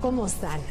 ¿Cómo están?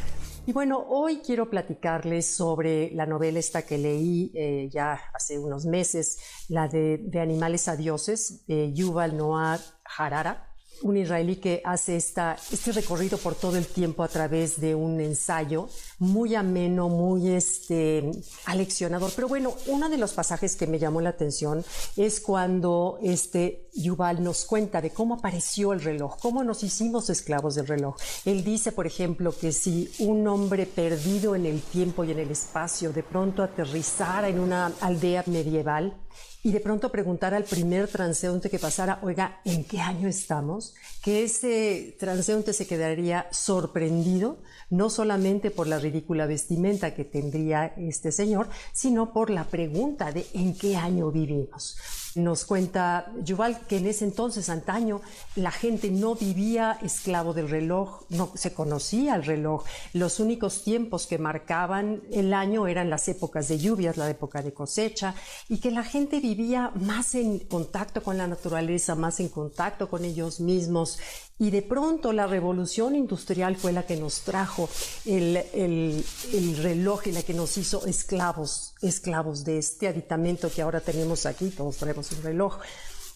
Y bueno, hoy quiero platicarles sobre la novela esta que leí eh, ya hace unos meses, la de, Animales a Dioses, de Yuval Noah Harara un israelí que hace esta, este recorrido por todo el tiempo a través de un ensayo muy ameno, muy este, aleccionador. Pero bueno, uno de los pasajes que me llamó la atención es cuando este Yuval nos cuenta de cómo apareció el reloj, cómo nos hicimos esclavos del reloj. Él dice, por ejemplo, que si un hombre perdido en el tiempo y en el espacio de pronto aterrizara en una aldea medieval, y de pronto preguntar al primer transeúnte que pasara, oiga, ¿en qué año estamos? Que ese transeúnte se quedaría sorprendido, no solamente por la ridícula vestimenta que tendría este señor, sino por la pregunta de en qué año vivimos. Nos cuenta Yuval que en ese entonces, antaño, la gente no vivía esclavo del reloj, no se conocía el reloj. Los únicos tiempos que marcaban el año eran las épocas de lluvias, la época de cosecha, y que la gente vivía más en contacto con la naturaleza, más en contacto con ellos mismos. Y de pronto la revolución industrial fue la que nos trajo el, el, el reloj y la que nos hizo esclavos, esclavos de este aditamento que ahora tenemos aquí, todos tenemos un reloj.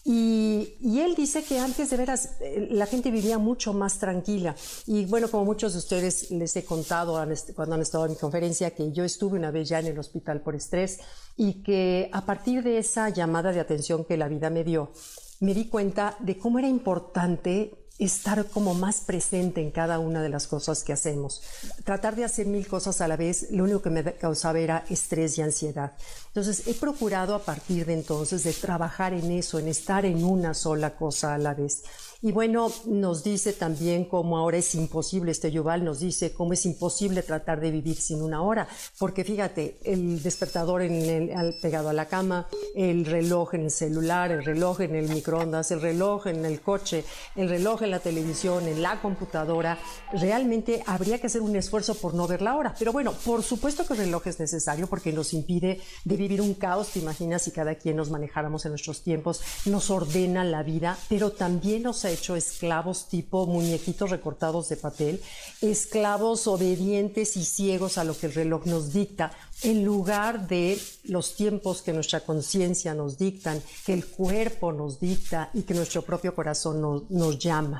Y, él dice que antes de veras eh, la gente vivía mucho más tranquila. Y bueno, como muchos de ustedes les he contado cuando han estado en mi conferencia, que yo estuve una vez ya en el hospital por estrés y que a partir de esa llamada de atención que la vida me dio, me di cuenta de cómo era importante estar como más presente en cada una de las cosas que hacemos. Tratar de hacer mil cosas a la vez, lo único que me causaba era estrés y ansiedad. Entonces he procurado a partir de entonces de trabajar en eso, en estar en una sola cosa a la vez. Y bueno, nos dice también cómo ahora es imposible, este Yuval nos dice cómo es imposible tratar de vivir sin una hora, porque fíjate, el despertador en el, pegado a la cama, el reloj en el celular, el reloj en el microondas, el reloj en el coche, el reloj en la televisión, en la computadora, realmente habría que hacer un esfuerzo por no ver la hora. Pero bueno, por supuesto que el reloj es necesario porque nos impide de vivir un caos, te imaginas si cada quien nos manejáramos en nuestros tiempos, nos ordena la vida, pero también nos hecho esclavos tipo muñequitos recortados de papel, esclavos obedientes y ciegos a lo que el reloj nos dicta, en lugar de los tiempos que nuestra conciencia nos dictan, que el cuerpo nos dicta y que nuestro propio corazón nos, nos llama.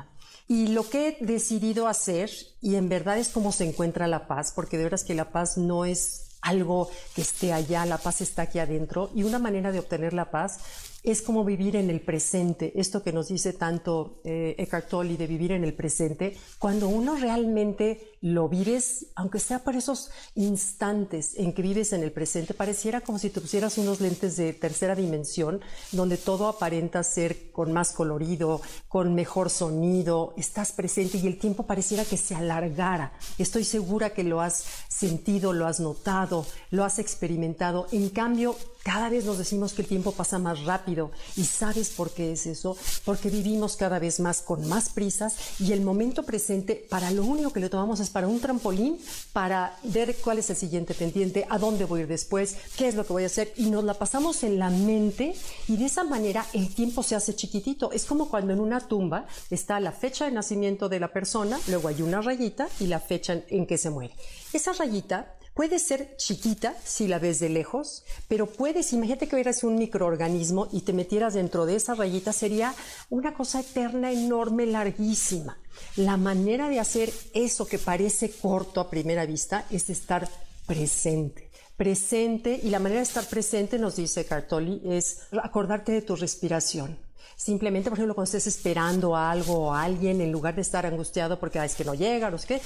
Y lo que he decidido hacer, y en verdad es como se encuentra la paz, porque de veras que la paz no es algo que esté allá, la paz está aquí adentro, y una manera de obtener la paz es como vivir en el presente, esto que nos dice tanto eh, Eckhart Tolle de vivir en el presente, cuando uno realmente lo vives, aunque sea por esos instantes en que vives en el presente, pareciera como si te pusieras unos lentes de tercera dimensión, donde todo aparenta ser con más colorido, con mejor sonido, estás presente y el tiempo pareciera que se alargara. Estoy segura que lo has sentido, lo has notado, lo has experimentado. En cambio, cada vez nos decimos que el tiempo pasa más rápido y sabes por qué es eso, porque vivimos cada vez más con más prisas y el momento presente para lo único que le tomamos es para un trampolín, para ver cuál es el siguiente pendiente, a dónde voy a ir después, qué es lo que voy a hacer y nos la pasamos en la mente y de esa manera el tiempo se hace chiquitito. Es como cuando en una tumba está la fecha de nacimiento de la persona, luego hay una rayita y la fecha en que se muere. Esa rayita Puede ser chiquita si la ves de lejos, pero puedes, imagínate que eras un microorganismo y te metieras dentro de esa rayita, sería una cosa eterna, enorme, larguísima. La manera de hacer eso que parece corto a primera vista es estar presente. Presente, y la manera de estar presente, nos dice Cartoli, es acordarte de tu respiración. Simplemente, por ejemplo, cuando estés esperando a algo o a alguien, en lugar de estar angustiado porque es que no llega, no sé qué,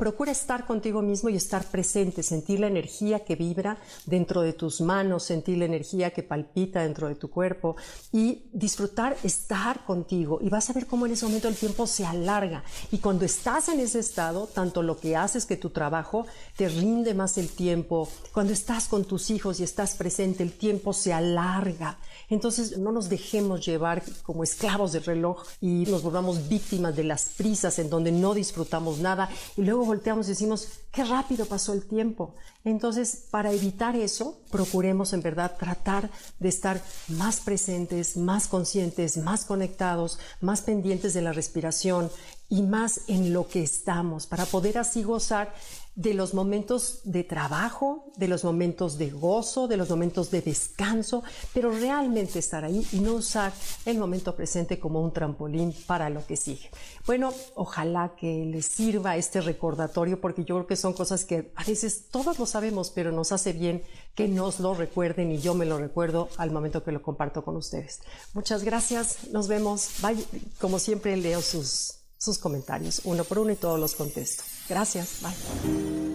Procura estar contigo mismo y estar presente, sentir la energía que vibra dentro de tus manos, sentir la energía que palpita dentro de tu cuerpo y disfrutar estar contigo. Y vas a ver cómo en ese momento el tiempo se alarga. Y cuando estás en ese estado, tanto lo que haces que tu trabajo te rinde más el tiempo. Cuando estás con tus hijos y estás presente, el tiempo se alarga. Entonces no nos dejemos llevar como esclavos del reloj y nos volvamos víctimas de las prisas en donde no disfrutamos nada y luego volteamos y decimos, qué rápido pasó el tiempo. Entonces, para evitar eso, procuremos en verdad tratar de estar más presentes, más conscientes, más conectados, más pendientes de la respiración y más en lo que estamos, para poder así gozar de los momentos de trabajo, de los momentos de gozo, de los momentos de descanso, pero realmente estar ahí y no usar el momento presente como un trampolín para lo que sigue. Bueno, ojalá que les sirva este recordatorio porque yo creo que son cosas que a veces todos lo sabemos, pero nos hace bien que nos lo recuerden y yo me lo recuerdo al momento que lo comparto con ustedes. Muchas gracias, nos vemos. Como siempre leo sus sus comentarios uno por uno y todos los contesto. Gracias. Bye.